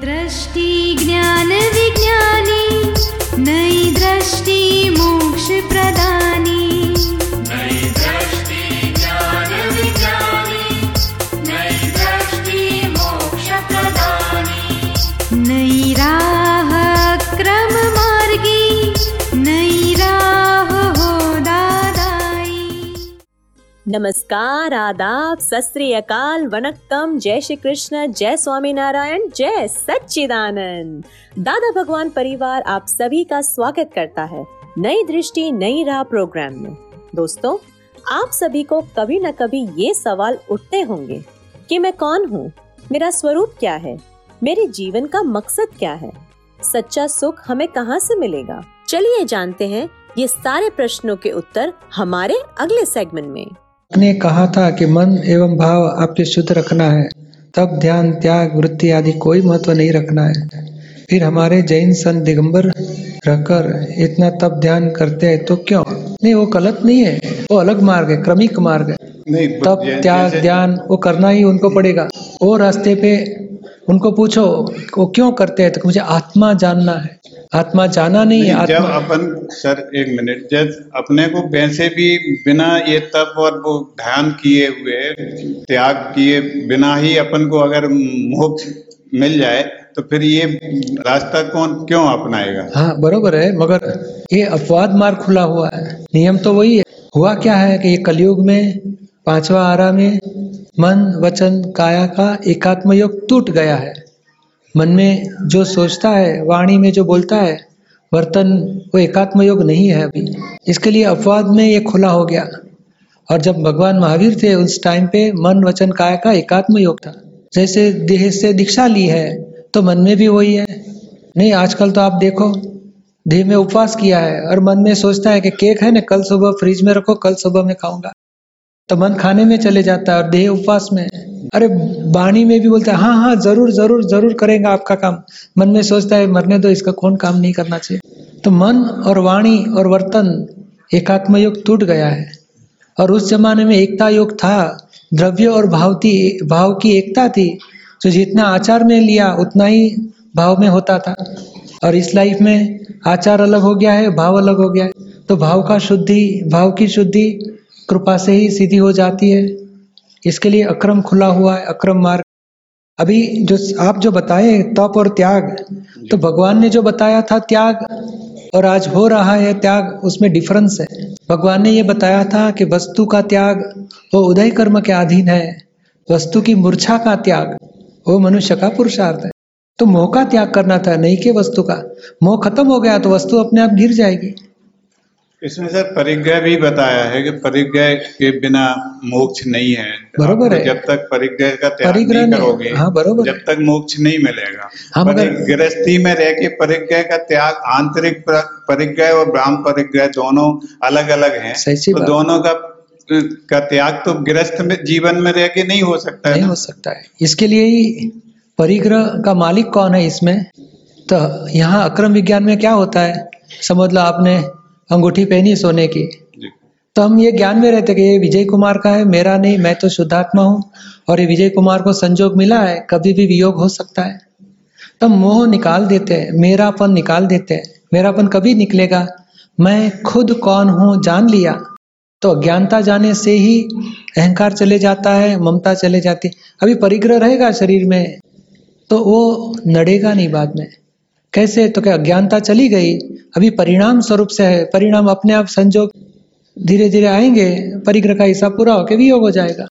दृष्टिज्ञा नमस्कार, आदाब अकाल, वनक्कम, जय श्री कृष्ण, जय स्वामी नारायण, जय सच्चिदानंद। दादा भगवान परिवार आप सभी का स्वागत करता है नई दृष्टि, नई राह प्रोग्राम में। दोस्तों, आप सभी को कभी न कभी ये सवाल उठते होंगे कि मैं कौन हूँ? मेरा स्वरूप क्या है? मेरे जीवन का मकसद क्या है? सच्चा सुख हमें कहाँ से मिलेगा? चलिए जानते हैं ये सारे प्रश्नों के उत्तर हमारे अगले सेगमेंट में। ने कहा था कि मन एवं भाव आपके शुद्ध रखना है। तब ध्यान त्याग वृत्ति आदि कोई महत्व नहीं रखना है। फिर हमारे जैन संत दिगंबर रहकर इतना तप ध्यान करते हैं तो क्यों? नहीं वो गलत नहीं है। वो अलग मार्ग है क्रमिक मार्ग है। नहीं तप त्याग ध्यान वो करना ही उनको पड़ेगा। वो रास्ते पे उनको पूछो वो क्यों करते हैं? तो मुझे आत्मा जानना है। आत्मा जाना नहीं है नहीं, जब अपन सर एक मिनट जब अपने को वैसे भी बिना ये तप और वो ध्यान किए हुए त्याग किए बिना ही अपन को अगर मोक्ष मिल जाए तो फिर ये रास्ता कौन क्यों अपनाएगा? हाँ बरोबर है मगर ये अपवाद मार्ग खुला हुआ है। नियम तो वही है। हुआ क्या है कि ये कलयुग में पांचवा आरा में मन वचन काया का एकात्म योग टूट गया है। मन में जो सोचता है, वाणी में जो बोलता है, वर्तन वो एकात्म योग नहीं है अभी। इसके लिए अपवाद में ये खुला हो गया। और जब भगवान महावीर थे, उस टाइम पे मन, वचन, काय का एकात्म योग था। जैसे देह से दीक्षा ली है तो मन में भी वही है। नहीं, आजकल तो आप देखो, देह में उपवास किया है, और मन में सोचता है कि केक है ना, कल सुबह फ्रिज में रखो, कल सुबह में खाऊँगा। तो मन खाने में चले जाता है, और देह उपवास में। अरे वाणी में भी बोलता है हाँ हाँ ज़रूर ज़रूर ज़रूर करेंगे आपका काम। मन में सोचता है, मरने दो, इसका कौन काम नहीं करना चाहिए? तो मन और वाणी और वर्तन एकात्म योग टूट गया है। और उस जमाने में एकता योग था। द्रव्य और भावती, भाव की एकता थी। जो जितना आचार में लिया, उतना ही भाव में होता था। और इस लाइफ में आचार अलग हो गया है, भाव अलग हो गया है। तो भाव का शुद्धि, भाव की शुद्धि कृपा से ही सीधी हो जाती है। इसके लिए अक्रम खुला हुआ है अक्रम मार्ग। अभी जो आप जो बताए तप और त्याग तो भगवान ने जो बताया था त्याग और आज हो रहा है त्याग उसमें डिफरेंस है। भगवान ने ये बताया था कि वस्तु का त्याग वो उदय कर्म के अधीन है। वस्तु की मूर्छा का त्याग वो मनुष्य का पुरुषार्थ है। तो मोह का त्याग करना था नहीं के वस्तु का। मोह खत्म हो गया तो वस्तु अपने आप गिर जाएगी। इसमें सर परिग्रह भी बताया है कि परिग्रह के बिना मोक्ष नहीं है। बरोबर है। जब तक परिग्रह का त्याग नहीं करोगे हाँ, बरोबर। जब तक मोक्ष नहीं मिलेगा। हाँ, मगर- गृहस्थी में रह के परिग्रह का त्याग आंतरिक पर- परिग्रह और ब्राह्म परिग्रह दोनों अलग अलग हैं तो दोनों का का त्याग तो गृहस्थ में जीवन में रह के नहीं हो सकता नहीं हो सकता है। इसके लिए ही परिग्रह का मालिक कौन है इसमें? तो यहाँ अक्रम विज्ञान में क्या होता है? समझ लो आपने अंगूठी पहनी सोने की। तो हम ये ज्ञान में रहते कि ये विजय कुमार का है मेरा नहीं मैं तो शुद्धात्मा हूँ। और ये विजय कुमार को संजोग मिला है कभी भी वियोग हो सकता है। तो मोह निकाल देते हैं मेरापन निकाल देते हैं। मेरापन कभी निकलेगा? मैं खुद कौन हूँ जान लिया। तो अज्ञानता जाने से ही अहंकार चले जाता है ममता चले जाती। अभी परिग्रह रहेगा शरीर में तो वो नड़ेगा नहीं बाद में। कैसे? तो क्या अज्ञानता चली गई? अभी परिणाम स्वरूप से है। परिणाम अपने आप संजोग धीरे धीरे आएँगे। परिग्रह का हिस्सा पूरा होकर भी योग हो जाएगा।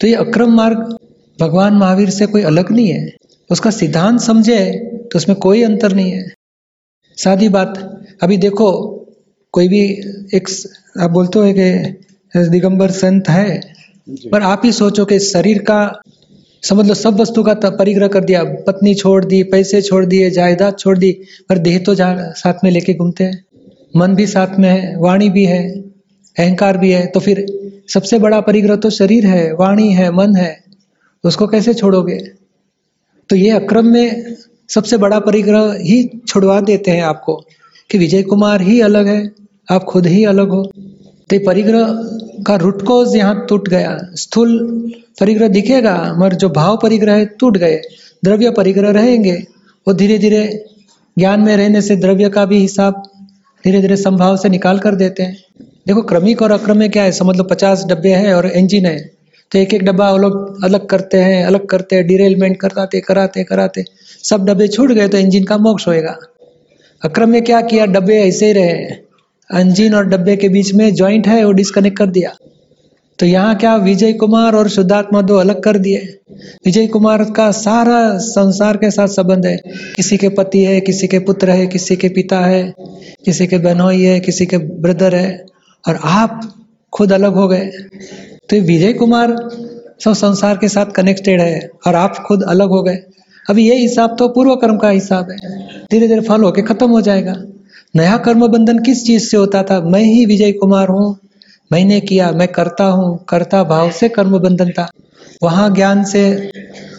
तो ये अक्रम मार्ग भगवान महावीर से कोई अलग नहीं है। उसका सिद्धांत समझे तो उसमें कोई अंतर नहीं है। सादी बात। अभी देखो कोई भी एक आप बोलते हो कि दिगंबर संत है पर आप ही सोचो कि शरीर का समझ लो सब वस्तु का परिग्रह कर दिया। पत्नी छोड़ दी, पैसे छोड़ दिए, जायदाद छोड़ दी, पर देह तो साथ में लेके घूमते हैं। मन भी साथ में है, वाणी भी है, अहंकार भी है तो फिर सबसे बड़ा परिग्रह तो शरीर है, वाणी है, मन है। उसको कैसे छोड़ोगे? तो ये अक्रम में सबसे बड़ा परिग्रह ही छुड़वा देते हैं आपको कि विजय कुमार ही अलग है, आप खुद ही अलग हो। तो ये परिग्रह का रूट कोज यहाँ टूट गया। स्थूल परिग्रह दिखेगा, मगर जो भाव परिग्रह है टूट गए। द्रव्य परिग्रह रहेंगे। वो धीरे धीरे ज्ञान में रहने से द्रव्य का भी हिसाब धीरे धीरे संभाव से निकाल कर देते हैं। देखो, क्रमिक और अक्रम में क्या है? समझ लो, पचास डब्बे हैं और इंजिन है। तो एक एक डब्बा वो लोग अलग करते हैं, अलग करते हैं डिरेलमेंट कराते कराते कराते। सब डब्बे छूट गए तो इंजिन का मोक्ष होएगा। अक्रम में क्या किया? डब्बे ऐसे ही रहे। इंजन और डब्बे के बीच में ज्वाइंट है, वो डिस्कनेक्ट कर दिया। तो यहाँ क्या विजय कुमार और शुद्धात्मा दो अलग कर दिए? विजय कुमार का सारा संसार के साथ संबंध है। किसी के पति है, किसी के पुत्र है, किसी के पिता है, किसी के बहनोई है, किसी के ब्रदर है, और आप खुद अलग हो गए। तो विजय कुमार सब संसार के साथ कनेक्टेड है, और आप खुद अलग हो गए। अभी ये हिसाब तो पूर्व कर्म का हिसाब है। धीरे धीरे फल होके खत्म हो जाएगा। नया कर्म बंधन किस चीज़ से होता था? मैं ही विजय कुमार हूँ। मैंने किया, मैं करता हूँ। करता भाव से कर्म बंधन था। वहाँ ज्ञान से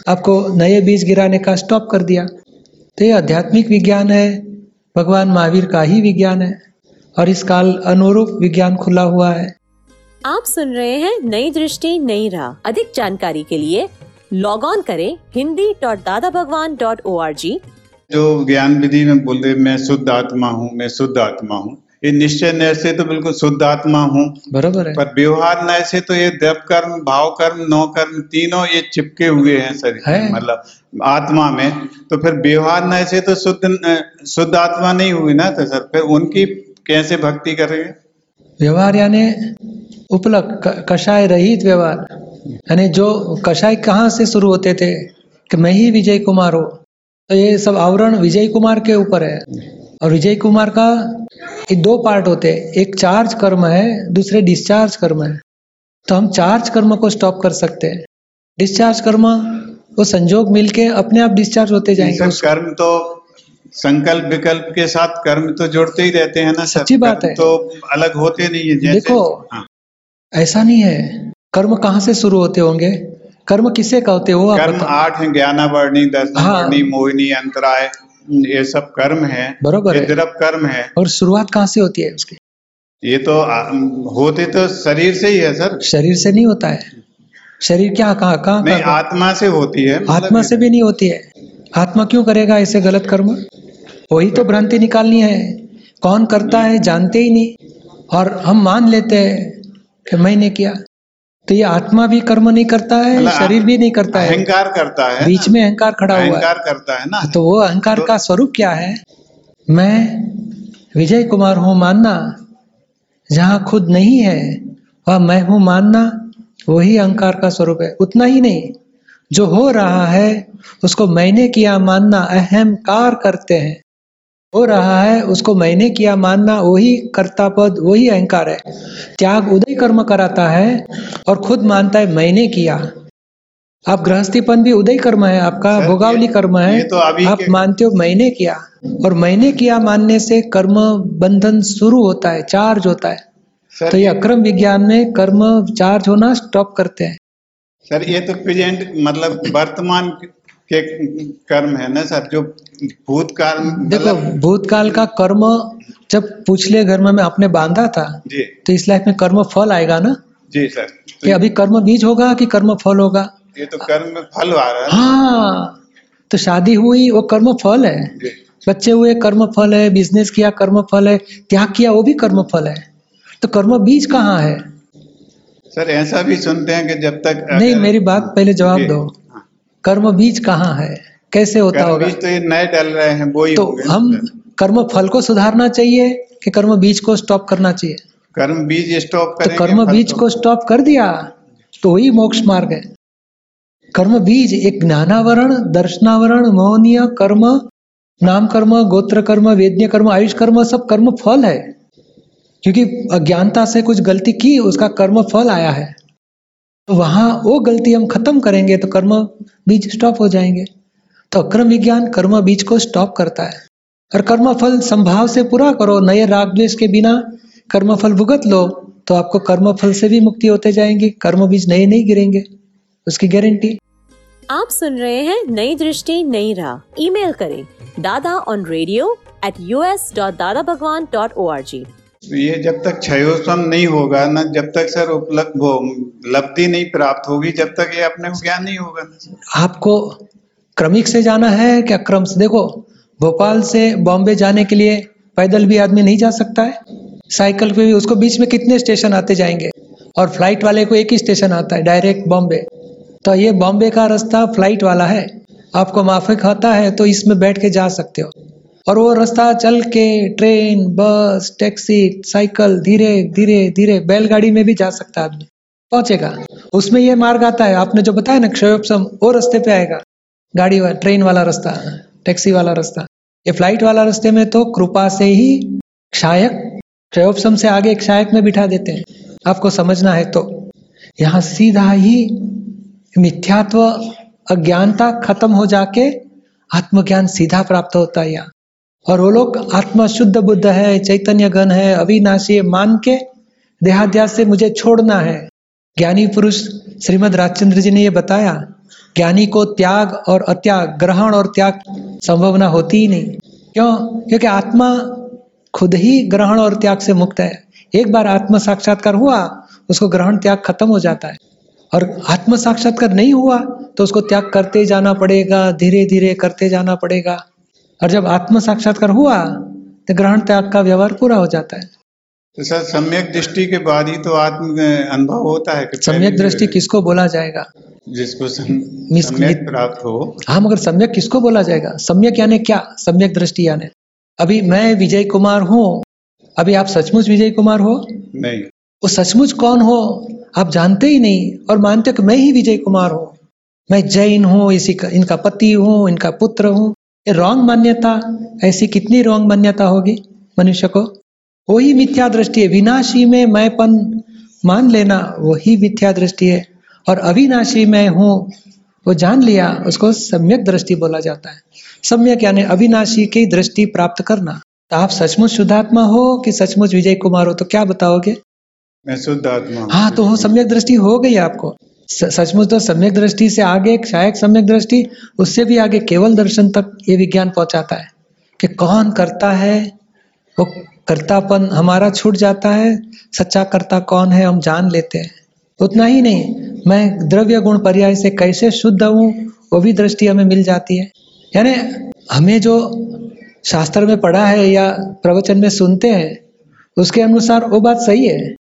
आपको नए बीज गिराने का स्टॉप कर दिया। तो ये आध्यात्मिक विज्ञान है। भगवान महावीर का ही विज्ञान है। और इस काल अनुरूप विज्ञान खुला हुआ है। आप सुन रहे हैं नई दृष्टि, नई राह। अधिक जानकारी के लिए लॉग ऑन करें Hindi dot Dada Bhagwan dot O R G जो ज्ञान विधि में बोल मैं शुद्ध आत्मा हूँ मैं शुद्ध आत्मा हूँ। ये निश्चय नय से तो बिल्कुल शुद्ध आत्मा हूँ। बरोबर है। पर व्यवहार नय से तो ये द्रव कर्म भाव कर्म नौ कर्म तीनों ये चिपके हुए हैं शरीर है। मतलब आत्मा में। तो फिर व्यवहार नय से तो शुद्ध शुद्ध आत्मा नहीं हुई ना तो सर फिर उनकी कैसे भक्ति करेंगे? व्यवहार यानी उपलब्ध कषाय रहित व्यवहार। यानी जो कषाय कहाँ से शुरू होते थे? कि मैं ही विजय कुमार हूँ। तो ये सब आवरण विजय कुमार के ऊपर है। और विजय कुमार का ये दो पार्ट होते हैं। एक चार्ज कर्म है दूसरे डिस्चार्ज कर्म है। तो हम चार्ज कर्म को स्टॉप कर सकते हैं। डिस्चार्ज कर्म वो संजोग मिलके अपने आप डिस्चार्ज होते जाएँगे। कर्म तो संकल्प विकल्प के साथ कर्म तो जोड़ते ही रहते हैं ना सच्ची बात है। तो अलग होते नहीं है जैसे देखो हाँ, ऐसा नहीं है। कर्म कहाँ से शुरू होते होंगे? कर्म किसे कहते हो आप कर्म आठ है ज्ञानावर्णी दर्शनावर्णी मोहिनी अंतराय ये सब कर्म है। बरोबर ये है। द्रव कर्म है। और शुरुआत कहाँ से होती है उसकी? ये तो आ, होते तो शरीर से ही है सर। शरीर से नहीं होता है। शरीर क्या कहाँ कहाँ नहीं कहाँ- आत्मा से होती है मतलब आत्मा से भी नहीं होती है। आत्मा क्यों करेगा ऐसे गलत कर्म? वही तो भ्रांति निकालनी है। कौन करता है जानते ही नहीं। और हम मान लेते हैं कि मैंने किया। तो ये आत्मा भी कर्म नहीं करता है मतलब शरीर भी नहीं करता है। अहंकार करता है बीच में अहंकार खड़ा हुआ है। अहंकार करता है ना? तो वो अहंकार का स्वरूप क्या है? मैं विजय कुमार हूँ मानना। जहाँ खुद नहीं है वह मैं हूँ मानना। वही अहंकार का स्वरूप है। उतना ही नहीं जो हो रहा है उसको मैंने किया मानना। अहंकार करते हैं। हो रहा है उसको मैंने किया मानना वही कर्ता पद वही अहंकार है। त्याग उदय कर्म कराता है और खुद मानता है मैंने किया। आप गृहस्थीपन भी उदय कर्म है आपका भोगावली कर्म है। तो आप मानते हो मैंने किया। और मैंने किया मानने से कर्म बंधन शुरू होता है चार्ज होता है। तो ये अक्रम विज्ञान में कर्म चार्ज होना स्टॉप करते हैं। सर ये तो प्रेजेंट मतलब वर्तमान के कर्म है ना सर? जो भूतकाल देखो मतलब भूतकाल का कर्म जब पिछले घर में आपने बांधा था जी। तो इस लाइफ में कर्म फल आएगा ना? जी सर। तो कि अभी कर्म बीज होगा कि कर्म फल होगा? ये तो कर्म में फल आ रहा है। हाँ तो शादी हुई वो कर्म फल है। जी। बच्चे हुए कर्म फल है बिज़नेस किया कर्म फल है त्याग किया वो भी कर्म फल है। तो कर्म बीज कहाँ है? सर ऐसा भी सुनते हैं कि जब तक नहीं मेरी बात पहले जवाब दो। कर्म बीज कहाँ है? कैसे होता कर्म होगा? बीज तो ये नए डल रहे हैं वो ही तो हम कर्म फल को सुधारना चाहिए कि कर्म बीज को स्टॉप करना चाहिए? कर्म बीज स्टॉप तो कर्म बीज तो- को स्टॉप कर दिया तो वही मोक्ष मार्ग है। कर्म बीज एक ज्ञानावरण दर्शनावरण मोहनीय कर्म नाम कर्म गोत्र कर्म वेद्य कर्म आयुष कर्म सब कर्म फल है। क्योंकि अज्ञानता से कुछ गलती की उसका कर्म फल आया है। वहाँ वो गलती हम खत्म करेंगे तो कर्म बीज स्टॉप हो जाएँगे। तो अक्रम विज्ञान कर्म बीज को स्टॉप करता है। और कर्म फल संभाव से पूरा करो, नए राग द्वेष के बिना कर्म फल भुगत लो तो आपको कर्म फल से भी मुक्ति होते जाएँगे, कर्म बीज नए नहीं गिरेंगे। उसकी गारंटी आप सुन रहे हैं नई दृष्टि, नई राह। ईमेल करें, Dada on radio at U S dot Dada Bhagwan dot O R G तो ये जब तक क्षयोत्सम नहीं होगा, ना जब तक सर उपलब्ध लब्धि नहीं प्राप्त होगी, जब तक ये अपने ज्ञान नहीं होगा। आपको क्रमिक से जाना है क्या? क्रम से? देखो, भोपाल से बॉम्बे जाने के लिए पैदल भी आदमी नहीं जा सकता है। साइकिल पे भी, उसको बीच में कितने स्टेशन आते जाएँगे? और फ़्लाइट वाले को एक ही स्टेशन आता है, डायरेक्ट बॉम्बे। तो ये बॉम्बे का रास्ता फ़्लाइट वाला है। आपको माफिक आता है तो इसमें बैठ के जा सकते हो। और वो रास्ता चल के ट्रेन, बस, टैक्सी, साइकिल, धीरे धीरे धीरे बैलगाड़ी में भी जा सकता है आदमी। पहुंचेगा। उसमें ये मार्ग आता है। आपने जो बताया ना क्षयोपम वो रास्ते पे आएगा। गाड़ी वाला ट्रेन वाला रास्ता, टैक्सी वाला रास्ता। ये फ़्लाइट वाला रास्ते में तो कृपा से ही क्षायक क्षयोपम से आगे क्षायक में बिठा देते हैं। आपको समझना है तो। यहाँ सीधा ही मिथ्यात्व, अज्ञानता खत्म हो जाके आत्मज्ञान सीधा प्राप्त होता है यहाँ। और वो लोग आत्मा शुद्ध बुद्ध है, चैतन्य गण है, अविनाशी मान के देहाध्यास से मुझे छोड़ना है। ज्ञानी पुरुष श्रीमद राजचंद्र जी ने ये बताया, ज्ञानी को त्याग और अत्याग, ग्रहण और त्याग संभावना होती ही नहीं। क्यों? क्योंकि आत्मा खुद ही ग्रहण और त्याग से मुक्त है। एक बार आत्म साक्षात्कार हुआ, उसको ग्रहण त्याग खत्म हो जाता है। और आत्म साक्षात्कार नहीं हुआ तो उसको त्याग करते जाना पड़ेगा धीरे धीरे करते जाना पड़ेगा। और जब आत्म साक्षात्कार हुआ तो ग्रहण त्याग का व्यवहार पूरा हो जाता है। तो सर सम्यक दृष्टि के बाद ही तो आत्म अनुभव होता है कि सम्यक दृष्टि किसको बोला जाएगा? जिसको सम, सम्यक प्राप्त हो। हाँ मगर सम्यक किसको बोला जाएगा? सम्यक यानी क्या? सम्यक दृष्टि यानी। अभी मैं विजय कुमार हूँ। अभी आप सचमुच विजय कुमार हो? नहीं। वो सचमुच कौन हो? आप जानते ही नहीं और मानते हो कि मैं ही विजय कुमार हूँ। मैं जैन हूँ इसी का इनका पति हूँ इनका पुत्र हूँ। ये रॉन्ग मान्यता ऐसी कितनी रॉन्ग मान्यता होगी मनुष्य को वही मिथ्या दृष्टि है विनाशी में मैंपन मान लेना वही मिथ्या दृष्टि है और अविनाशी मैं हूँ वो जान लिया उसको सम्यक दृष्टि बोला जाता है सम्यक यानी अविनाशी की दृष्टि प्राप्त करना तो आप सचमुच शुद्धात्मा हो कि सचमुच विजय कुमार हो तो क्या बताओगे मैं शुद्ध आत्मा हाँ। तो वो सम्यक दृष्टि हो गई आपको सचमुच तो सम्यक दृष्टि से आगे क्षायक सम्यक दृष्टि, उससे भी आगे केवल दर्शन तक ये विज्ञान पहुंचाता है कि कौन करता है, वो कर्तापन हमारा छूट जाता है, सच्चा कर्ता कौन है हम जान लेते हैं। उतना ही नहीं, मैं द्रव्य गुण पर्याय से कैसे शुद्ध हूँ, वो भी दृष्टि हमें मिल जाती है। यानी हमें जो शास्त्र में पढ़ा है या प्रवचन में सुनते हैं, उसके अनुसार वो बात सही है।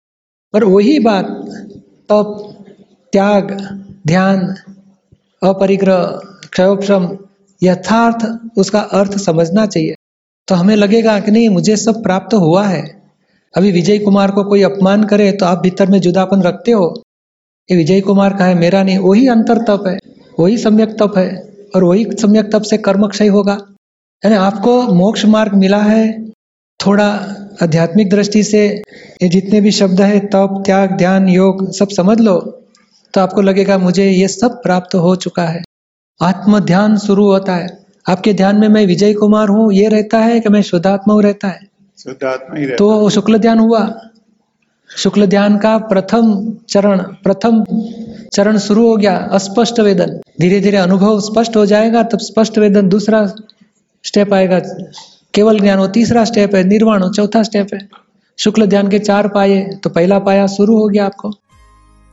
पर वही बात तप त्याग, ध्यान, अपरिग्रह क्षयोपम यथार्थ, उसका अर्थ समझना चाहिए। तो हमें लगेगा कि नहीं, मुझे सब प्राप्त हुआ है। अभी विजय कुमार को कोई अपमान करे तो आप भीतर में जुदापन रखते हो। ये विजय कुमार का है, मेरा नहीं, वही अंतर तप है, वही सम्यक तप है, और वही सम्यक तप से कर्मक्षय होगा। यानी आपको मोक्ष मार्ग मिला है, थोड़ा आध्यात्मिक दृष्टि से, ये जितने भी शब्द है, तप, त्याग, ध्यान, योग, सब समझ लो। तो आपको लगेगा मुझे ये सब प्राप्त हो चुका है। आत्म ध्यान शुरू होता है। आपके ध्यान में मैं विजय कुमार हूँ ये रहता है कि मैं शुद्धात्मा हूँ रहता है। शुद्ध आत्मा ही रहता तो शुक्ल ध्यान हुआ। शुक्ल ध्यान का प्रथम चरण प्रथम चरण शुरू हो गया अस्पष्ट वेदन। धीरे धीरे अनुभव स्पष्ट हो जाएगा तब स्पष्ट वेदन दूसरा स्टेप आएगा। केवल ज्ञान हो तीसरा स्टेप है निर्वाण हो चौथा स्टेप है। शुक्ल ध्यान के चार पाए तो पहला पाया शुरू हो गया आपको।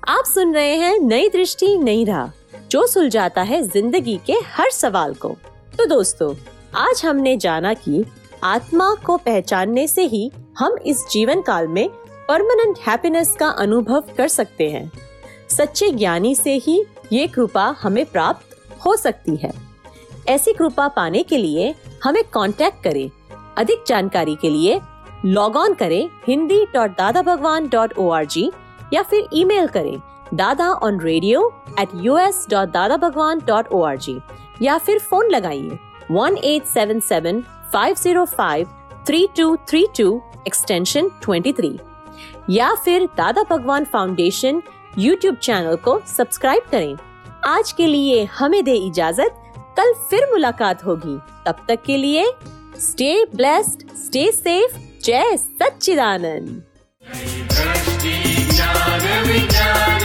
आप सुन रहे हैं नई दृष्टि, नई राह, जो सुलझाता है ज़िंदगी के हर सवाल को। तो दोस्तों, आज हमने जाना कि आत्मा को पहचानने से ही हम इस जीवन काल में परमानेंट हैप्पीनेस का अनुभव कर सकते हैं। सच्चे ज्ञानी से ही ये कृपा हमें प्राप्त हो सकती है। ऐसी कृपा पाने के लिए हमें कांटेक्ट करें। अधिक जानकारी के लिए लॉग ऑन करें Hindi dot Dada Bhagwan dot O R G या फिर ईमेल करें Dada on radio at U S dot Dada Bhagwan dot O R G या फिर फ़ोन लगाइए one eight seven seven five zero five three two three two extension twenty three या फिर Dada Bhagwan foundation YouTube channel को subscribe करें। आज के लिए हमें दे इजाज़त। कल फिर मुलाकात होगी। तब तक के लिए स्टे ब्लेस्ड स्टे सेफ़ जय सच्चिदानंद। दृष्टि ज्ञान विज्ञान